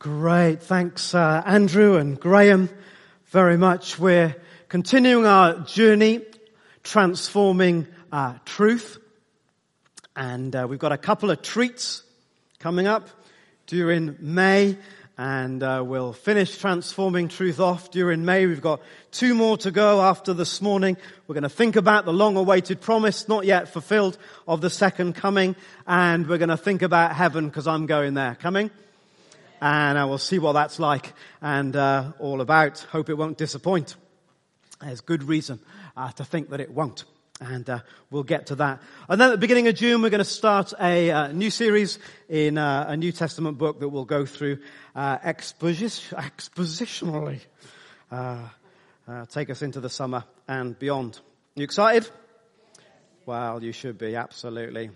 Great. Thanks, uh, Andrew and Graham, very much. We're continuing our journey transforming uh, truth. And uh, we've got a couple of treats coming up during May. And uh, we'll finish transforming truth off during May. We've got two more to go after this morning. We're going to think about the long awaited promise, not yet fulfilled, of the second coming. And we're going to think about heaven because I'm going there. Coming? And I will see what that's like and uh, all about. Hope it won't disappoint. There's good reason uh, to think that it won't. And uh, we'll get to that. And then at the beginning of June, we're going to start a uh, new series in uh, a New Testament book that we'll go through uh, exposition, expositionally. take us into the summer and beyond. You excited? Well, you should be, absolutely.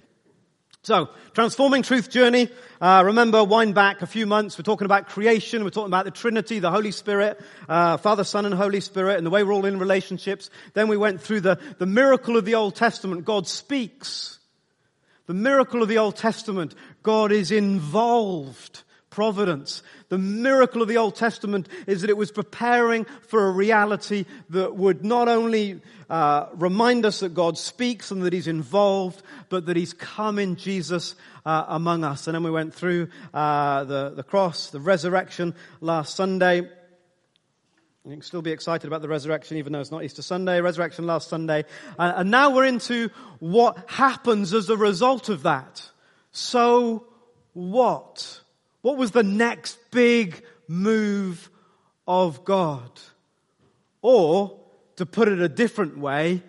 So, transforming truth journey. Uh, remember, wind back a few months. We're talking about creation. We're talking about the Trinity, the Holy Spirit, uh, Father, Son, and Holy Spirit, and the way we're all in relationships. Then we went through the the miracle of the Old Testament. God speaks. The miracle of the Old Testament. God is involved. Providence. The miracle of the Old Testament is that it was preparing for a reality that would not only uh, remind us that God speaks and that He's involved, but that He's come in Jesus uh, among us. And then we went through uh, the, the cross, the resurrection last Sunday. You can still be excited about the resurrection, even though it's not Easter Sunday, resurrection last Sunday. Uh, and now we're into what happens as a result of that. So what? What was the next big move of God? Or to put it a different way,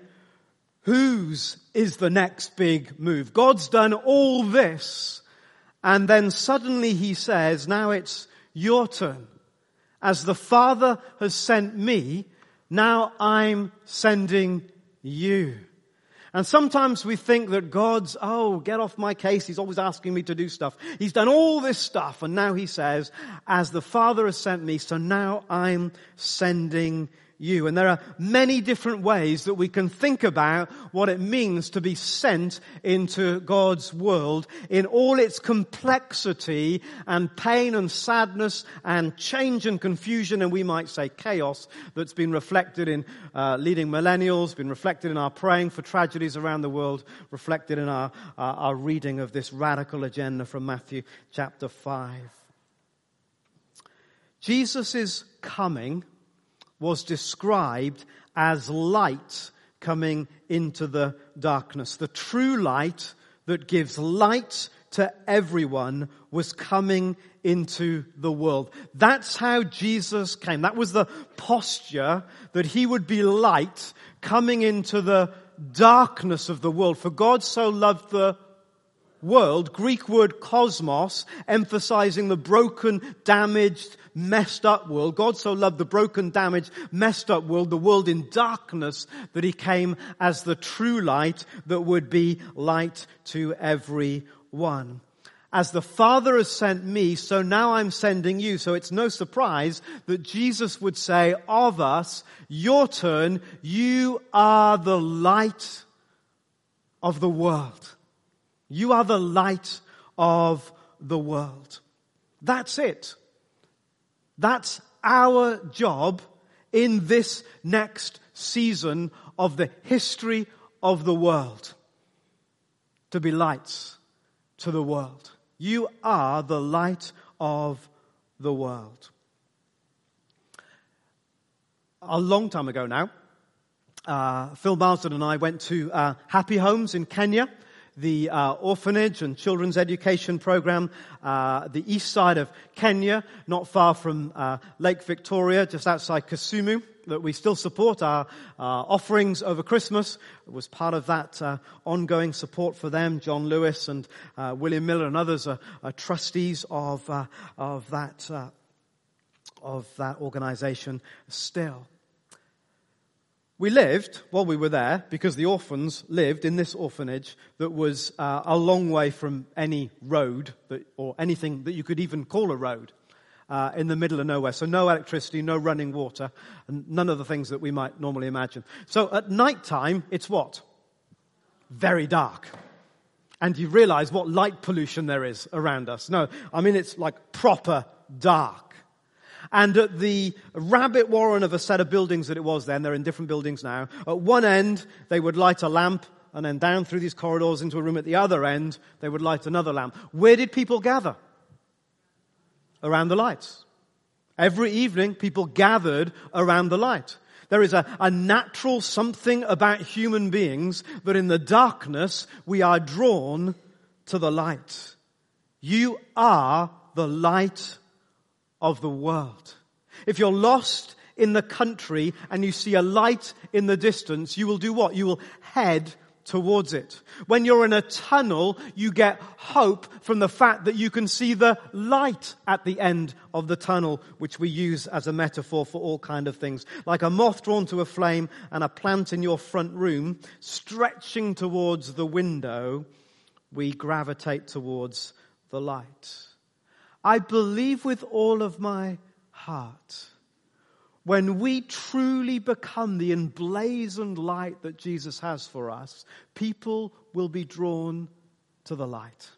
whose is the next big move? God's done all this and then suddenly he says, now it's your turn. As the Father has sent me, now I'm sending you. And sometimes we think that God's, oh, get off my case. He's always asking me to do stuff. He's done all this stuff. And now he says, as the Father has sent me, so now I'm sending you. And there are many different ways that we can think about what it means to be sent into God's world in all its complexity and pain and sadness and change and confusion and we might say chaos that's been reflected in uh, leading millennials, been reflected in our praying for tragedies around the world, reflected in our, uh, our reading of this radical agenda from Matthew chapter 5. Jesus is coming was described as light coming into the darkness. The true light that gives light to everyone was coming into the world. That's how Jesus came. That was the posture that he would be light coming into the darkness of the world. For God so loved the world, Greek word cosmos, emphasizing the broken, damaged, messed up world. God so loved the broken, damaged, messed up world, the world in darkness, that he came as the true light that would be light to everyone. As the Father has sent me, so now I'm sending you. So it's no surprise that Jesus would say of us, your turn, you are the light of the world. You are the light of the world. That's it. That's our job in this next season of the history of the world. To be lights to the world. You are the light of the world. A long time ago now, uh, Phil Marsden and I went to uh, Happy Homes in Kenya the uh, orphanage and children's education program, uh, the east side of Kenya, not far from uh, Lake Victoria, just outside Kisumu, that we still support our offerings over Christmas. It was part of that uh, ongoing support for them. John Lewis and uh, William Miller and others are, are trustees of uh, of that of that organization still. We lived, while we were there, because the orphans lived in this orphanage that was uh, a long way from any road that, or anything that you could even call a road uh, in the middle of nowhere. So no electricity, no running water, and none of the things that we might normally imagine. So at night time, it's what? Very dark. And you realize what light pollution there is around us. No, I mean it's like proper dark. And at the rabbit warren of a set of buildings that it was then, they're in different buildings now, at one end they would light a lamp and then down through these corridors into a room at the other end, they would light another lamp. Where did people gather? Around the lights. Every evening people gathered around the light. There is a, a natural something about human beings that in the darkness we are drawn to the light. You are the light of the world. If you're lost in the country and you see a light in the distance, you will do what? You will head towards it. When you're in a tunnel, you get hope from the fact that you can see the light at the end of the tunnel, which we use as a metaphor for all kind of things. Like a moth drawn to a flame and a plant in your front room, stretching towards the window, we gravitate towards the light. I believe with all of my heart. When we truly become the emblazoned light that Jesus has for us, people will be drawn to the light.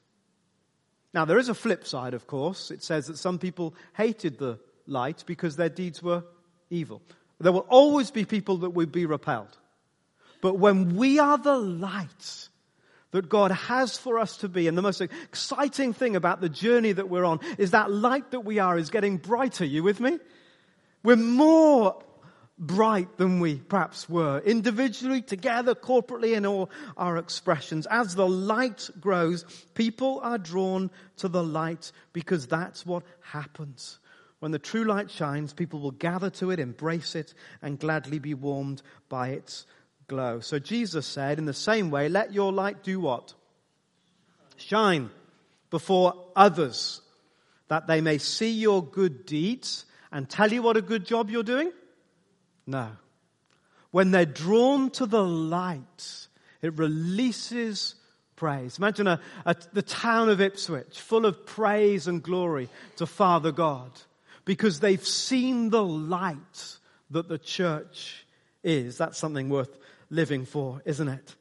Now, there is a flip side, of course. It says that some people hated the light because their deeds were evil. There will always be people that will be repelled. But when we are the light, that God has for us to be. And the most exciting thing about the journey that we're on is that light that we are is getting brighter. You with me? We're more bright than we perhaps were, individually, together, corporately, in all our expressions. As the light grows, people are drawn to the light because that's what happens. When the true light shines, people will gather to it, embrace it, and gladly be warmed by its glow. So Jesus said, in the same way, let your light do what? Shine before others, that they may see your good deeds and tell you what a good job you're doing? No. When they're drawn to the light, it releases praise. Imagine a, a, the town of Ipswich full of praise and glory to Father God because they've seen the light that the church is. That's something worth living for, isn't it?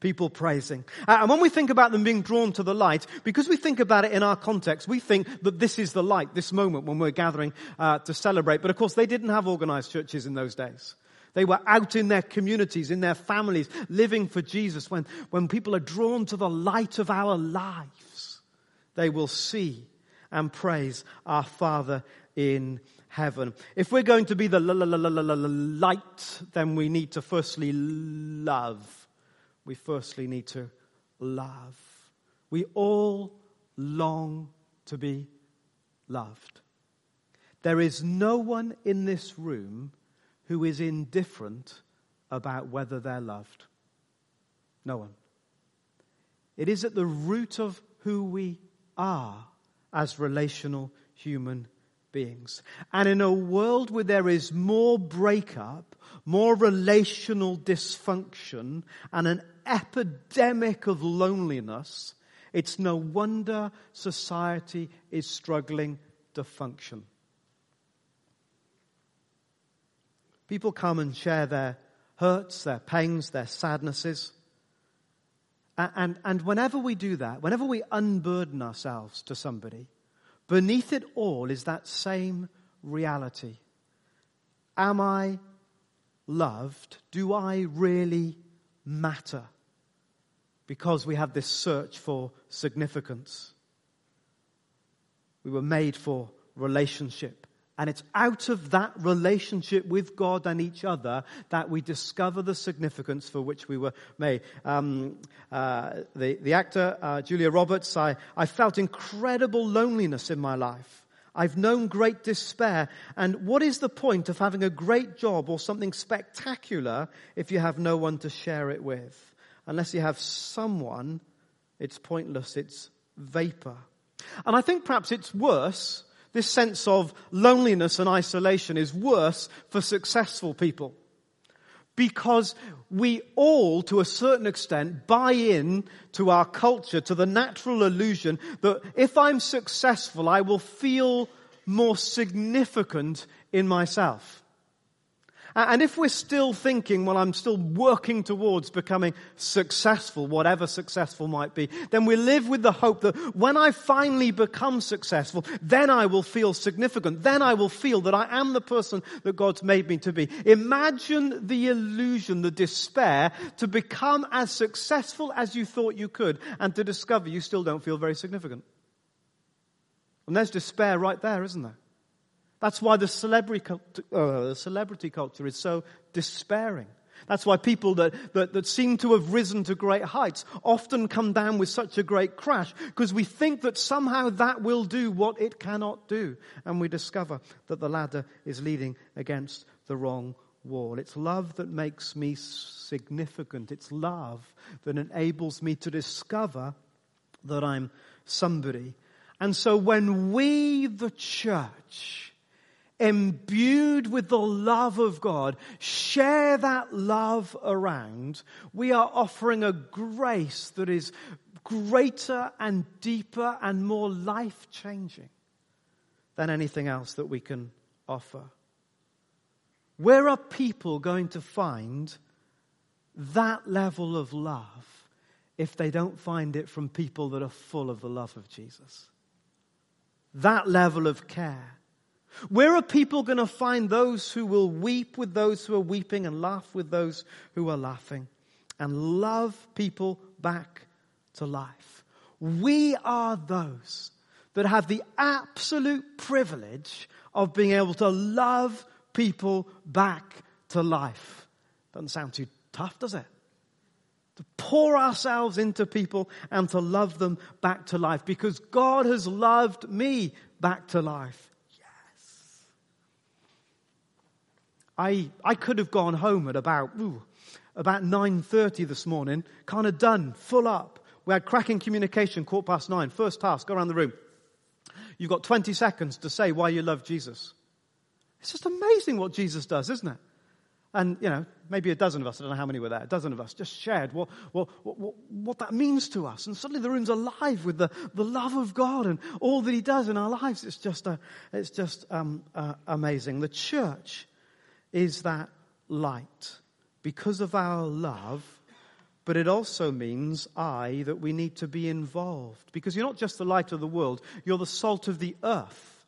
People praising. Uh, and when we think about them being drawn to the light, because we think about it in our context, we think that this is the light, this moment when we're gathering uh, to celebrate. But of course, they didn't have organized churches in those days. They were out in their communities, in their families, living for Jesus. When, when people are drawn to the light of our lives, they will see and praise our Father in heaven. If we're going to be the light, then we need to firstly love. We firstly need to love. We all long to be loved. There is no one in this room who is indifferent about whether they're loved. No one. It is at the root of who we are as relational human beings. And in a world where there is more breakup, more relational dysfunction, and an epidemic of loneliness, it's no wonder society is struggling to function. People come and share their hurts, their pains, their sadnesses. And, and whenever we do that, whenever we unburden ourselves to somebody, Beneath it all is that same reality. Am I loved? Do I really matter? Because we have this search for significance. We were made for relationship. And it's out of that relationship with God and each other that we discover the significance for which we were made. Um, uh, the, the actor, uh, Julia Roberts, I, I felt incredible loneliness in my life. I've known great despair. And what is the point of having a great job or something spectacular if you have no one to share it with? Unless you have someone, it's pointless. It's vapor. And I think perhaps it's worse This sense of loneliness and isolation is worse for successful people. Because we all, to a certain extent, buy in to our culture, to the natural illusion that if I'm successful, I will feel more significant in myself. And if we're still thinking, well, I'm still working towards becoming successful, whatever successful might be, then we live with the hope that when I finally become successful, then I will feel significant. Then I will feel that I am the person that God's made me to be. Imagine the illusion, the despair to become as successful as you thought you could and to discover you still don't feel very significant. And there's despair right there, isn't there? That's why the celebrity, uh, the celebrity culture is so despairing. That's why people that, that, that, seem to have risen to great heights often come down with such a great crash because we think that somehow that will do what it cannot do. And we discover that the ladder is leading against the wrong wall. It's love that makes me significant. It's love that enables me to discover that I'm somebody. And so when we, the church, imbued with the love of God, share that love around, we are offering a grace that is greater and deeper and more life changing than anything else that we can offer. Where are people going to find that level of love if they don't find it from people that are full of the love of Jesus? That level of care where are people going to find those who will weep with those who are weeping and laugh with those who are laughing and love people back to life? We are those that have the absolute privilege of being able to love people back to life. Doesn't sound too tough, does it? To pour ourselves into people and to love them back to life because God has loved me back to life. I, I could have gone home at about, ooh, about 9.30 this morning, kind of done, full up. We had cracking communication, quarter past nine. First task, go around the room. You've got 20 seconds to say why you love Jesus. It's just amazing what Jesus does, isn't it? And, you know, maybe a dozen of us, I don't know how many were there, a dozen of us just shared what, what, what, what, that means to us. And suddenly the room's alive with the, the love of God and all that He does in our lives. It's just, a, it's just um, uh, amazing. The church is that light because of our love, but it also means, I, that we need to be involved. Because you're not just the light of the world, you're the salt of the earth.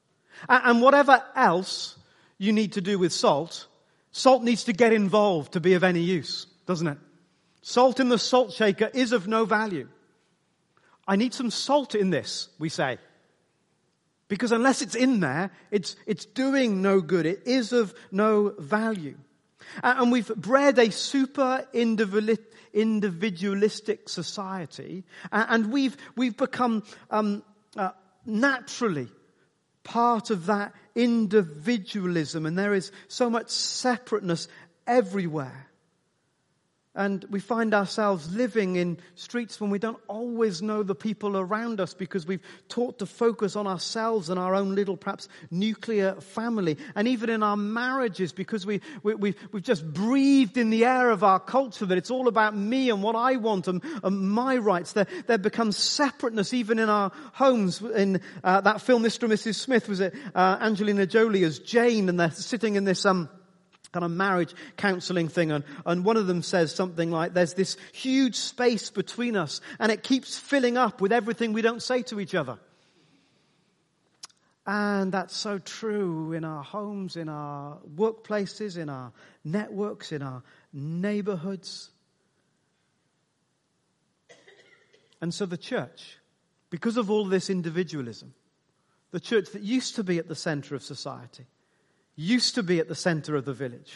And whatever else you need to do with salt, salt needs to get involved to be of any use, doesn't it? Salt in the salt shaker is of no value. I need some salt in this, we say. Because unless it's in there, it's, it's doing no good. It is of no value. And we've bred a super individualistic society, and we've, we've become um, uh, naturally part of that individualism, and there is so much separateness everywhere. And we find ourselves living in streets when we don't always know the people around us because we've taught to focus on ourselves and our own little, perhaps, nuclear family. And even in our marriages because we, we, we've, we've just breathed in the air of our culture that it's all about me and what I want and, and my rights. There, there becomes separateness even in our homes. In uh, that film, Mr. and Mrs. Smith, was it uh, Angelina Jolie as Jane and they're sitting in this, um, kind of marriage counseling thing and, and one of them says something like there's this huge space between us and it keeps filling up with everything we don't say to each other. And that's so true in our homes in our workplaces in our networks in our neighborhoods. And so the church because of all this individualism the church that used to be at the center of society used to be at the center of the village.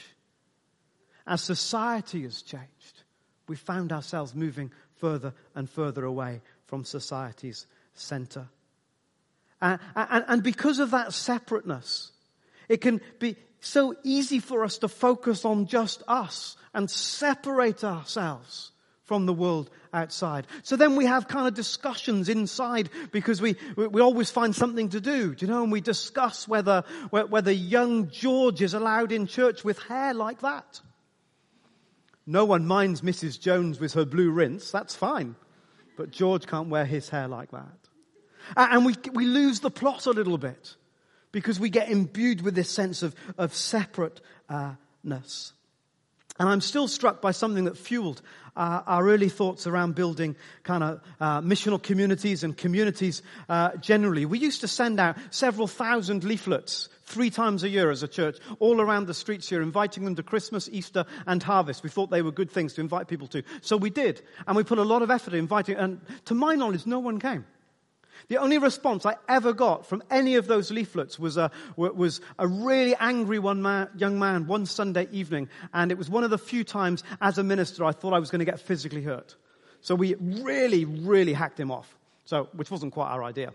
As society has changed, we found ourselves moving further and further away from society's center. Uh, and, and because of that separateness, it can be so easy for us to focus on just us and separate ourselves from the world outside. So then we have kind of discussions inside because we, we always find something to do, do you know, and we discuss whether, whether young George is allowed in church with hair like that. No one minds Mrs. Jones with her blue rinse, that's fine. But George can't wear his hair like that. And we, we lose the plot a little bit because we get imbued with this sense of, of separateness. And I'm still struck by something that fueled uh, our early thoughts around building kind of uh, missional communities and communities uh, generally. We used to send out several thousand leaflets three times a year as a church, all around the streets here, inviting them to Christmas, Easter, and harvest. We thought they were good things to invite people to. So we did. And we put a lot of effort in inviting, and to my knowledge, no one came. The only response I ever got from any of those leaflets was a, was a really angry one man, young man one Sunday evening, and it was one of the few times as a minister I thought I was going to get physically hurt. So we really, really hacked him off. So, which wasn't quite our idea.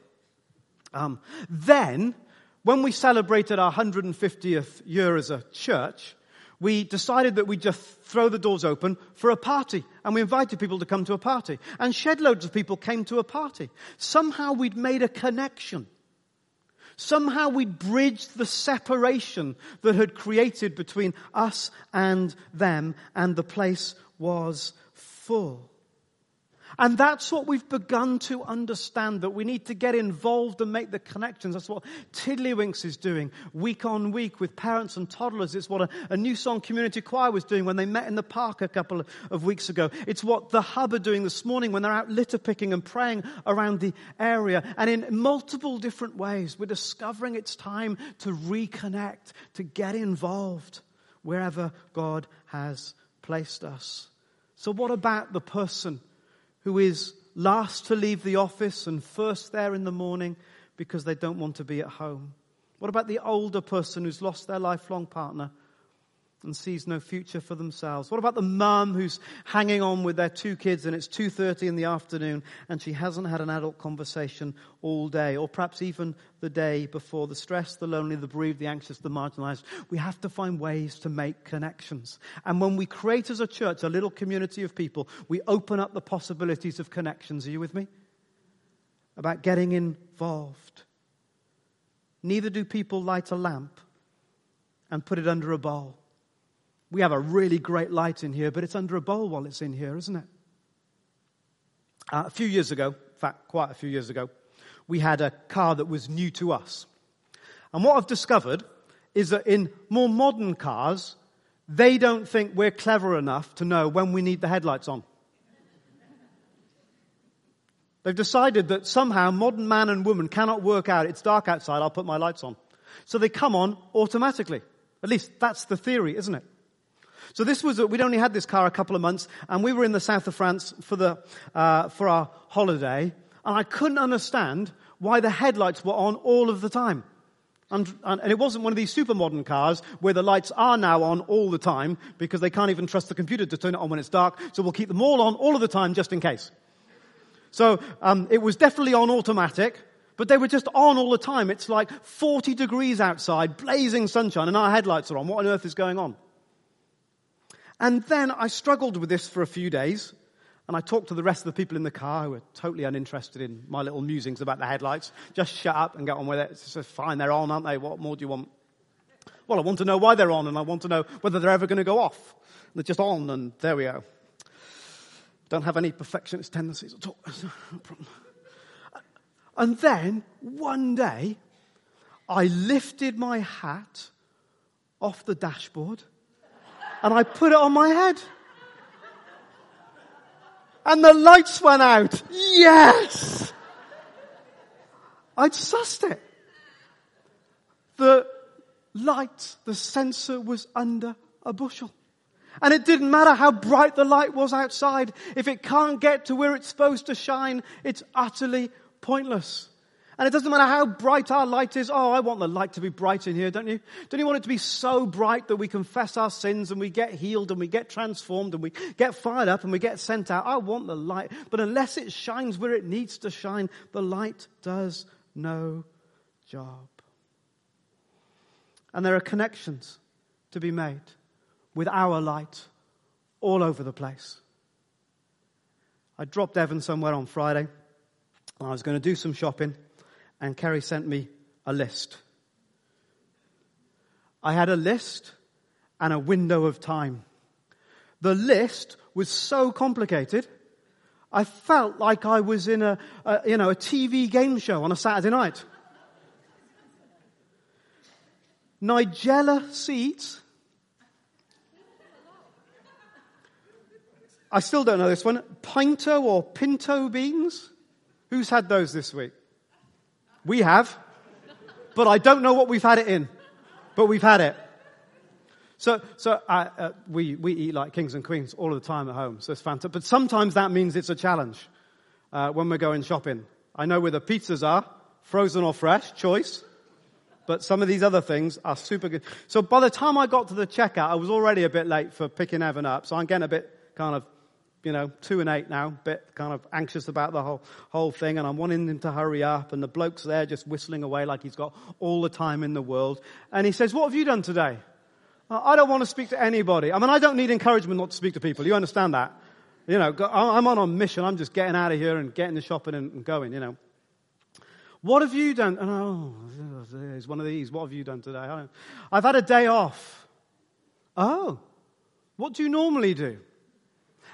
Um, then, when we celebrated our 150th year as a church, we decided that we'd just throw the doors open for a party. And we invited people to come to a party. And shedloads of people came to a party. Somehow we'd made a connection. Somehow we'd bridged the separation that had created between us and them, and the place was full. And that's what we've begun to understand, that we need to get involved and make the connections. That's what Tiddlywinks is doing week on week with parents and toddlers. It's what a, a New Song Community Choir was doing when they met in the park a couple of, of weeks ago. It's what the Hub are doing this morning when they're out litter picking and praying around the area. And in multiple different ways, we're discovering it's time to reconnect, to get involved wherever God has placed us. So what about the person who is last to leave the office and first there in the morning because they don't want to be at home? What about the older person who's lost their lifelong partner and sees no future for themselves? What about the mum who's hanging on with their two kids and it's 2.30 in the afternoon and she hasn't had an adult conversation all day or perhaps even the day before? The stress, the lonely, the bereaved, the anxious, the marginalized. We have to find ways to make connections. And when we create as a church a little community of people, we open up the possibilities of connections. Are you with me? About getting involved. Neither do people light a lamp and put it under a bowl. We have a really great light in here, but it's under a bowl while it's in here, isn't it? Uh, a few years ago, in fact, quite a few years ago, we had a car that was new to us. And what I've discovered is that in more modern cars, they don't think we're clever enough to know when we need the headlights on. They've decided that somehow modern man and woman cannot work out, it's dark outside, I'll put my lights on. So they come on automatically. At least that's the theory, isn't it? So this was, we'd only had this car a couple of months, and we were in the south of France for the, uh, for our holiday, and I couldn't understand why the headlights were on all of the time. And, and, it wasn't one of these super modern cars where the lights are now on all the time because they can't even trust the computer to turn it on when it's dark, so we'll keep them all on all of the time just in case. So um, it was definitely on automatic, but they were just on all the time. It's like 40 degrees outside, blazing sunshine, and our headlights are on. What on earth is going on? And then I struggled with this for a few days. And I talked to the rest of the people in the car who were totally uninterested in my little musings about the headlights. Just shut up and get on with it. It's just fine, they're on, aren't they? What more do you want? Well, I want to know why they're on and I want to know whether they're ever going to go off. They're just on and there we go. Don't have any perfectionist tendencies at all. And then one day, I lifted my hat off the dashboard and I put it on my head. And the lights went out. Yes! I'd sussed it. The light, the sensor was under a bushel. And it didn't matter how bright the light was outside. If it can't get to where it's supposed to shine, it's utterly pointless. And it doesn't matter how bright our light is. Oh, I want the light to be bright in here, don't you? Don't you want it to be so bright that we confess our sins and we get healed and we get transformed and we get fired up and we get sent out? I want the light. But unless it shines where it needs to shine, the light does no job. And there are connections to be made with our light all over the place. I dropped Evan somewhere on Friday. I was going to do some shopping, and Kerry sent me a list. I had a list and a window of time. The list was so complicated, I felt like I was in a, a you know, a TV game show on a Saturday night. Nigella seeds. I still don't know this one. Pinto or pinto beans? Who's had those this week? We have. But I don't know what we've had it in. But we've had it. So, so uh, uh, we, we eat like kings and queens all the time at home. So it's fantastic. But sometimes that means it's a challenge uh, when we're going shopping. I know where the pizzas are, frozen or fresh, choice. But some of these other things are super good. So by the time I got to the checkout, I was already a bit late for picking Evan up. So I'm getting a bit kind of, you know, two and eight now, bit kind of anxious about the whole, whole thing. And I'm wanting him to hurry up. And the bloke's there just whistling away like he's got all the time in the world. And he says, what have you done today? I don't want to speak to anybody. I mean, I don't need encouragement not to speak to people. You understand that? You know, I'm on a mission. I'm just getting out of here and getting the shopping and going, you know. What have you done? Oh, it's one of these. What have you done today? I've had a day off. Oh, what do you normally do?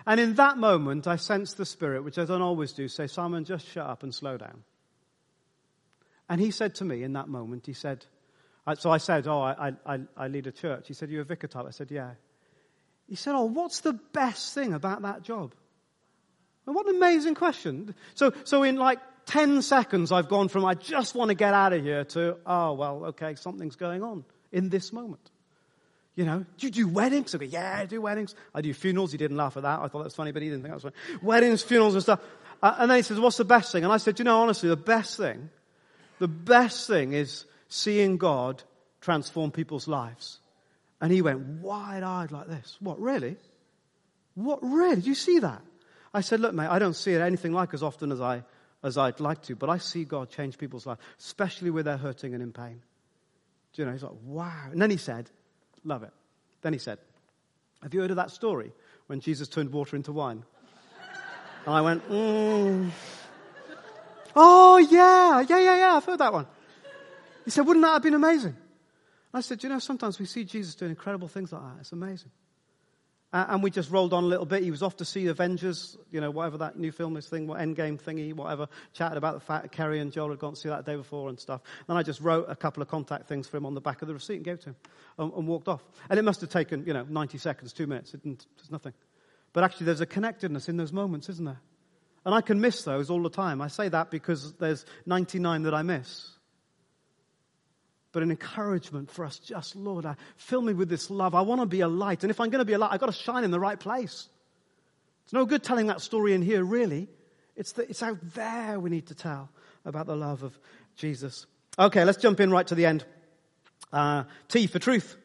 And in that moment, I sensed the Spirit, which I don't always do, say, Simon, just shut up and slow down. And he said to me in that moment, he said, uh, so I said, Oh, I, I, I lead a church. He said, You're a vicar type? I said, Yeah. He said, Oh, what's the best thing about that job? And what an amazing question. So, so in like 10 seconds, I've gone from I just want to get out of here to, oh, well, okay, something's going on in this moment. You know, do you do weddings? I go, yeah, I do weddings. I do funerals. He didn't laugh at that. I thought that was funny, but he didn't think that was funny. Weddings, funerals and stuff. Uh, and then he says, what's the best thing? And I said, you know, honestly, the best thing, the best thing is seeing God transform people's lives. And he went wide eyed like this. What, really? What, really? Did you see that? I said, look, mate, I don't see it anything like as often as, I, as I'd like to, but I see God change people's lives, especially where they're hurting and in pain. Do you know, he's like, wow. And then he said, love it. Then he said, have you heard of that story when Jesus turned water into wine? And I went, mm. oh yeah, yeah, yeah, yeah, I've heard that one. He said, Wouldn't that have been amazing? I said, You know, sometimes we see Jesus doing incredible things like that. It's amazing. And we just rolled on a little bit. He was off to see Avengers, you know, whatever that new film is thing, what Endgame thingy, whatever. Chatted about the fact Kerry and Joel had gone to see that the day before and stuff. And I just wrote a couple of contact things for him on the back of the receipt and gave to him and, and walked off. And it must have taken, you know, 90 seconds, two minutes. It didn't, there's nothing. But actually, there's a connectedness in those moments, isn't there? And I can miss those all the time. I say that because there's 99 that I miss but an encouragement for us just, Lord, I, fill me with this love. I want to be a light. And if I'm going to be a light, I've got to shine in the right place. It's no good telling that story in here, really. It's, the, it's out there we need to tell about the love of Jesus. Okay, let's jump in right to the end. Uh, T for truth.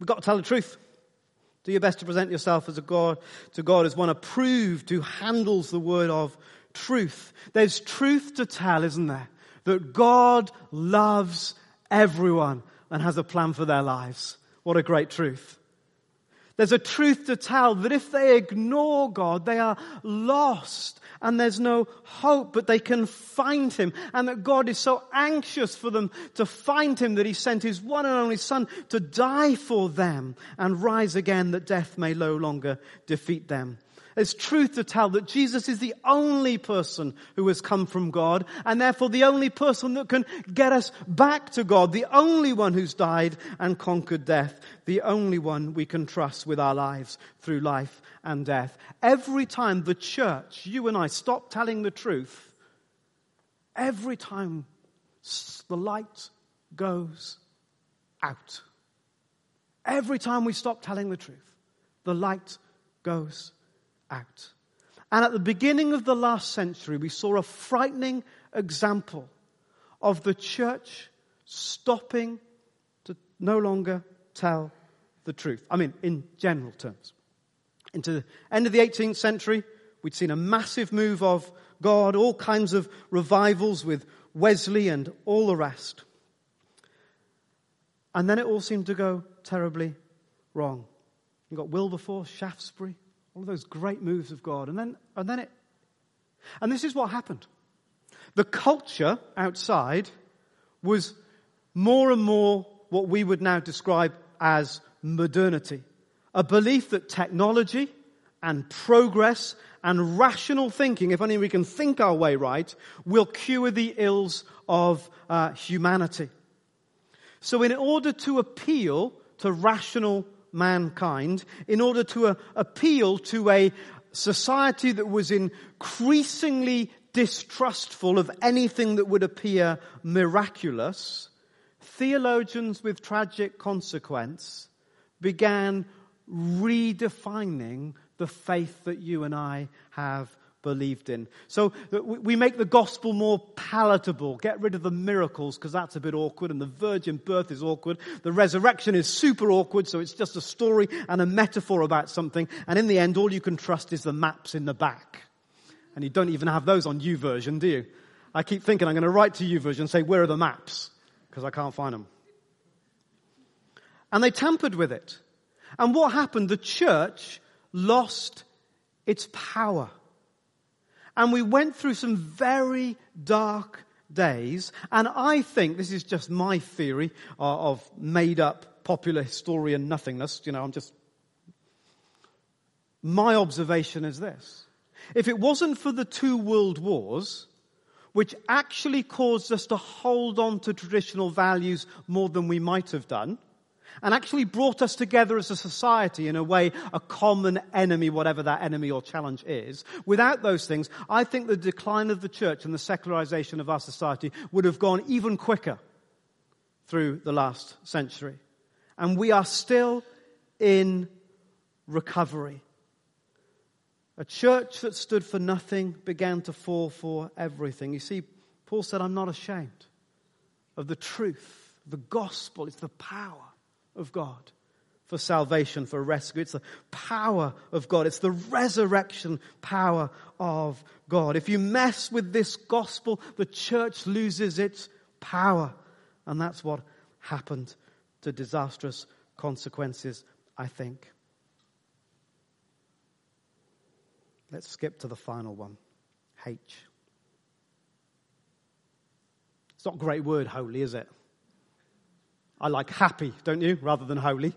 We've got to tell the truth. Do your best to present yourself as a God, to God as one approved who handles the word of truth. There's truth to tell, isn't there? That God loves everyone and has a plan for their lives. What a great truth. There's a truth to tell that if they ignore God, they are lost and there's no hope, but they can find Him. And that God is so anxious for them to find Him that He sent His one and only Son to die for them and rise again that death may no longer defeat them. It's truth to tell that Jesus is the only person who has come from God and therefore the only person that can get us back to God, the only one who's died and conquered death, the only one we can trust with our lives through life and death. Every time the church, you and I, stop telling the truth, every time the light goes out. Every time we stop telling the truth, the light goes out. And at the beginning of the last century, we saw a frightening example of the church stopping to no longer tell the truth. I mean, in general terms. Into the end of the 18th century, we'd seen a massive move of God, all kinds of revivals with Wesley and all the rest. And then it all seemed to go terribly wrong. You've got Wilberforce, Shaftesbury, all of those great moves of God. And then, and then it, And this is what happened. The culture outside was more and more what we would now describe as modernity. A belief that technology and progress and rational thinking, if only we can think our way right, will cure the ills of uh, humanity. So in order to appeal to rational mankind, in order to uh, appeal to a society that was increasingly distrustful of anything that would appear miraculous, theologians with tragic consequence began redefining the faith that you and I have believed in. So we make the gospel more palatable. Get rid of the miracles because that's a bit awkward and the virgin birth is awkward. The resurrection is super awkward. So it's just a story and a metaphor about something. And in the end, all you can trust is the maps in the back. And you don't even have those on YouVersion, do you? I keep thinking I'm going to write to YouVersion and say, where are the maps? Because I can't find them. And they tampered with it. And what happened? The church lost its power. And we went through some very dark days. And I think this is just my theory uh, of made up popular historian nothingness. You know, I'm just. My observation is this. If it wasn't for the two world wars, which actually caused us to hold on to traditional values more than we might have done, and actually brought us together as a society in a way, a common enemy, whatever that enemy or challenge is. Without those things, I think the decline of the church and the secularization of our society would have gone even quicker through the last century. And we are still in recovery. A church that stood for nothing began to fall for everything. You see, Paul said, I'm not ashamed of the truth, the gospel. It's the power of God for salvation, for rescue. It's the power of God. It's the resurrection power of God. If you mess with this gospel, the church loses its power. And that's what happened to disastrous consequences, I think. Let's skip to the final one H. It's not a great word, holy, is it? I like happy, don't you, rather than holy.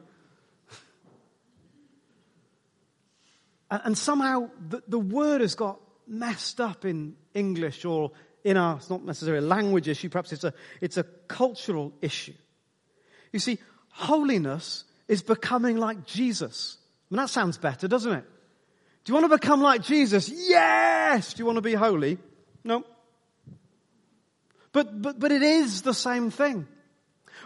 and somehow the, the word has got messed up in English or in our, it's not necessarily a language issue, perhaps it's a, it's a cultural issue. You see, holiness is becoming like Jesus. I mean, that sounds better, doesn't it? Do you want to become like Jesus? Yes! Do you want to be holy? No. But, but, but it is the same thing.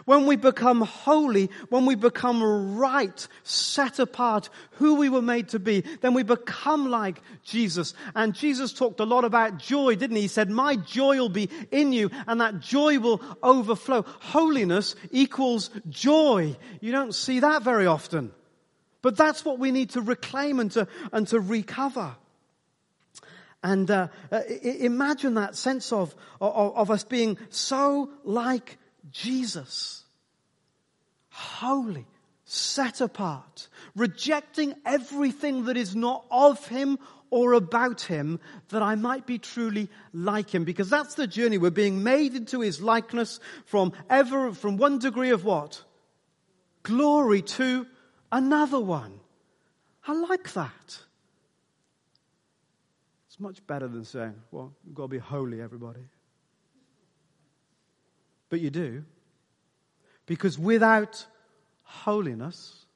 When we become holy, when we become right, set apart, who we were made to be, then we become like Jesus. And Jesus talked a lot about joy, didn't he? He said, my joy will be in you and that joy will overflow. Holiness equals joy. You don't see that very often. But that's what we need to reclaim and to, and to recover. And uh, uh imagine that sense of, of, of us being so like Jesus. Holy, set apart, rejecting everything that is not of Him or about Him that I might be truly like Him. Because that's the journey. We're being made into His likeness from ever, from one degree of what? Glory to another one. I like that. It's much better than saying, well, you've got to be holy, everybody. But you do. Because without holiness,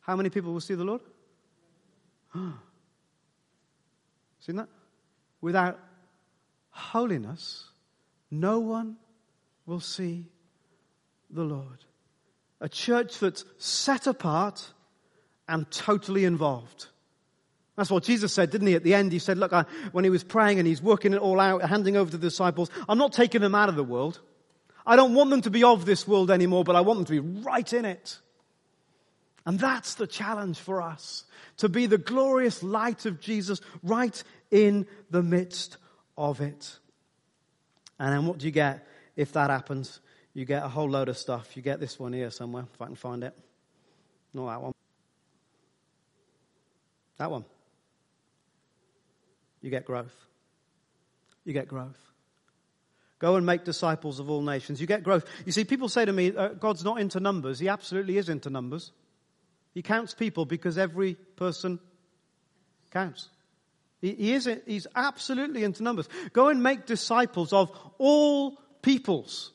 how many people will see the Lord? Seen that? Without holiness, no one will see the Lord. A church that's set apart and totally involved. That's what Jesus said, didn't he? At the end, he said, look, I, when he was praying and he's working it all out, handing over to the disciples, I'm not taking them out of the world. I don't want them to be of this world anymore, but I want them to be right in it. And that's the challenge for us to be the glorious light of Jesus right in the midst of it. And then what do you get if that happens? You get a whole load of stuff. You get this one here somewhere, if I can find it. Not that one. That one. You get growth. you get growth. Go and make disciples of all nations. You get growth. You see, people say to me, uh, God's not into numbers. He absolutely is into numbers. He counts people because every person counts. He, he is, he's absolutely into numbers. Go and make disciples of all peoples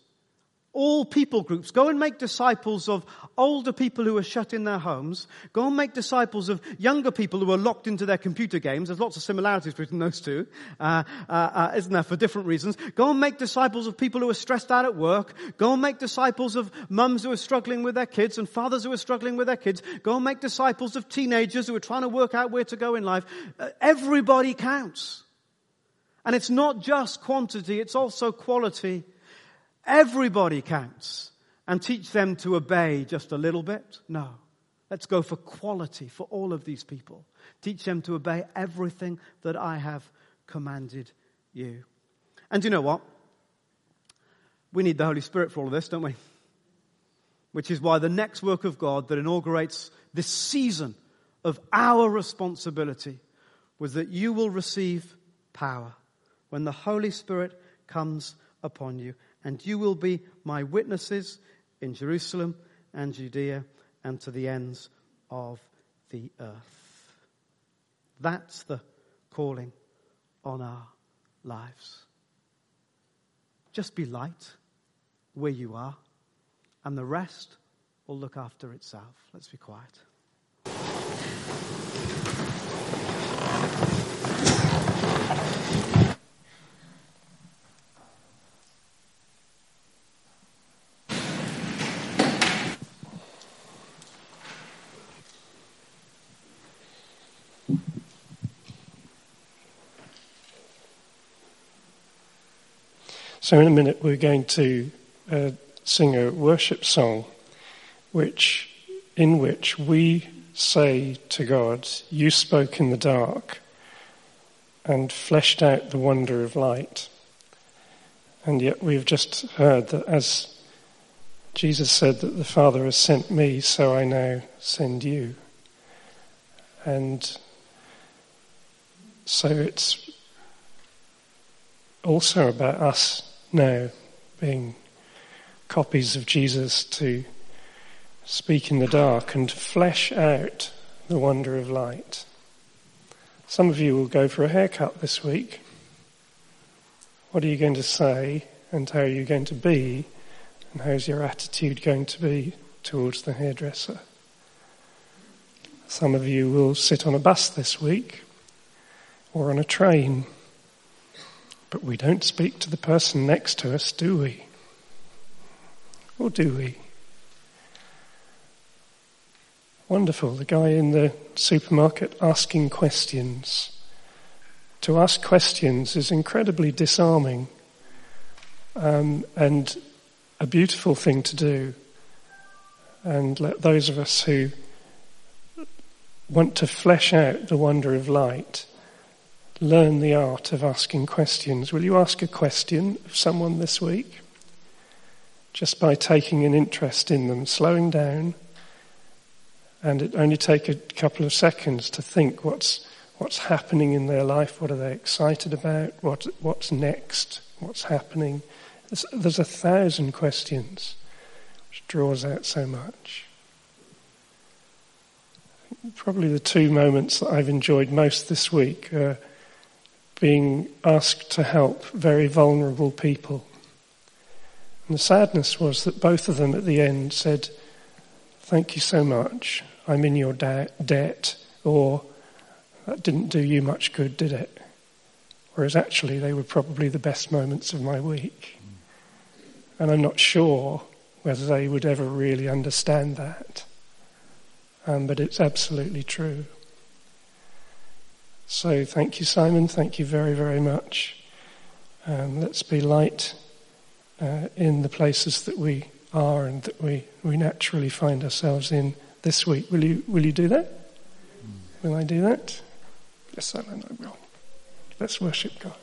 all people groups. Go and make disciples of older people who are shut in their homes. Go and make disciples of younger people who are locked into their computer games. There's lots of similarities between those two, uh, uh, uh, isn't there, for different reasons. Go and make disciples of people who are stressed out at work. Go and make disciples of mums who are struggling with their kids and fathers who are struggling with their kids. Go and make disciples of teenagers who are trying to work out where to go in life. Uh, everybody counts. And it's not just quantity, it's also quality everybody counts and teach them to obey just a little bit? No. Let's go for quality for all of these people. Teach them to obey everything that I have commanded you. And you know what? We need the Holy Spirit for all of this, don't we? Which is why the next work of God that inaugurates this season of our responsibility was that you will receive power when the Holy Spirit comes upon you and you will be my witnesses in Jerusalem and Judea and to the ends of the earth. That's the calling on our lives. Just be light where you are, and the rest will look after itself. Let's be quiet. So, in a minute, we're going to uh, sing a worship song, which, in which we say to God, You spoke in the dark and fleshed out the wonder of light. And yet, we've just heard that as Jesus said that the Father has sent me, so I now send you. And so it's also about us now being copies of Jesus to speak in the dark and flesh out the wonder of light. Some of you will go for a haircut this week. What are you going to say and how are you going to be and how's your attitude going to be towards the hairdresser? Some of you will sit on a bus this week or on a train but we don't speak to the person next to us, do we? Or do we? Wonderful, the guy in the supermarket asking questions. To ask questions is incredibly disarming um, and a beautiful thing to do. And let those of us who want to flesh out the wonder of light learn the art of asking questions. Will you ask a question of someone this week? Just by taking an interest in them, slowing down, and it only take a couple of seconds to think what's what's happening in their life, what are they excited about, what what's next, what's happening. There's, there's a thousand questions, which draws out so much. Probably the two moments that I've enjoyed most this week are being asked to help very vulnerable people. And the sadness was that both of them at the end said, Thank you so much. I'm in your debt, or that didn't do you much good, did it? Whereas actually, they were probably the best moments of my week. And I'm not sure whether they would ever really understand that. Um, but it's absolutely true. So thank you, Simon. Thank you very, very much. Um, let's be light uh, in the places that we are and that we, we naturally find ourselves in this week. Will you, will you do that? Will I do that? Yes, Simon, I will. Let's worship God.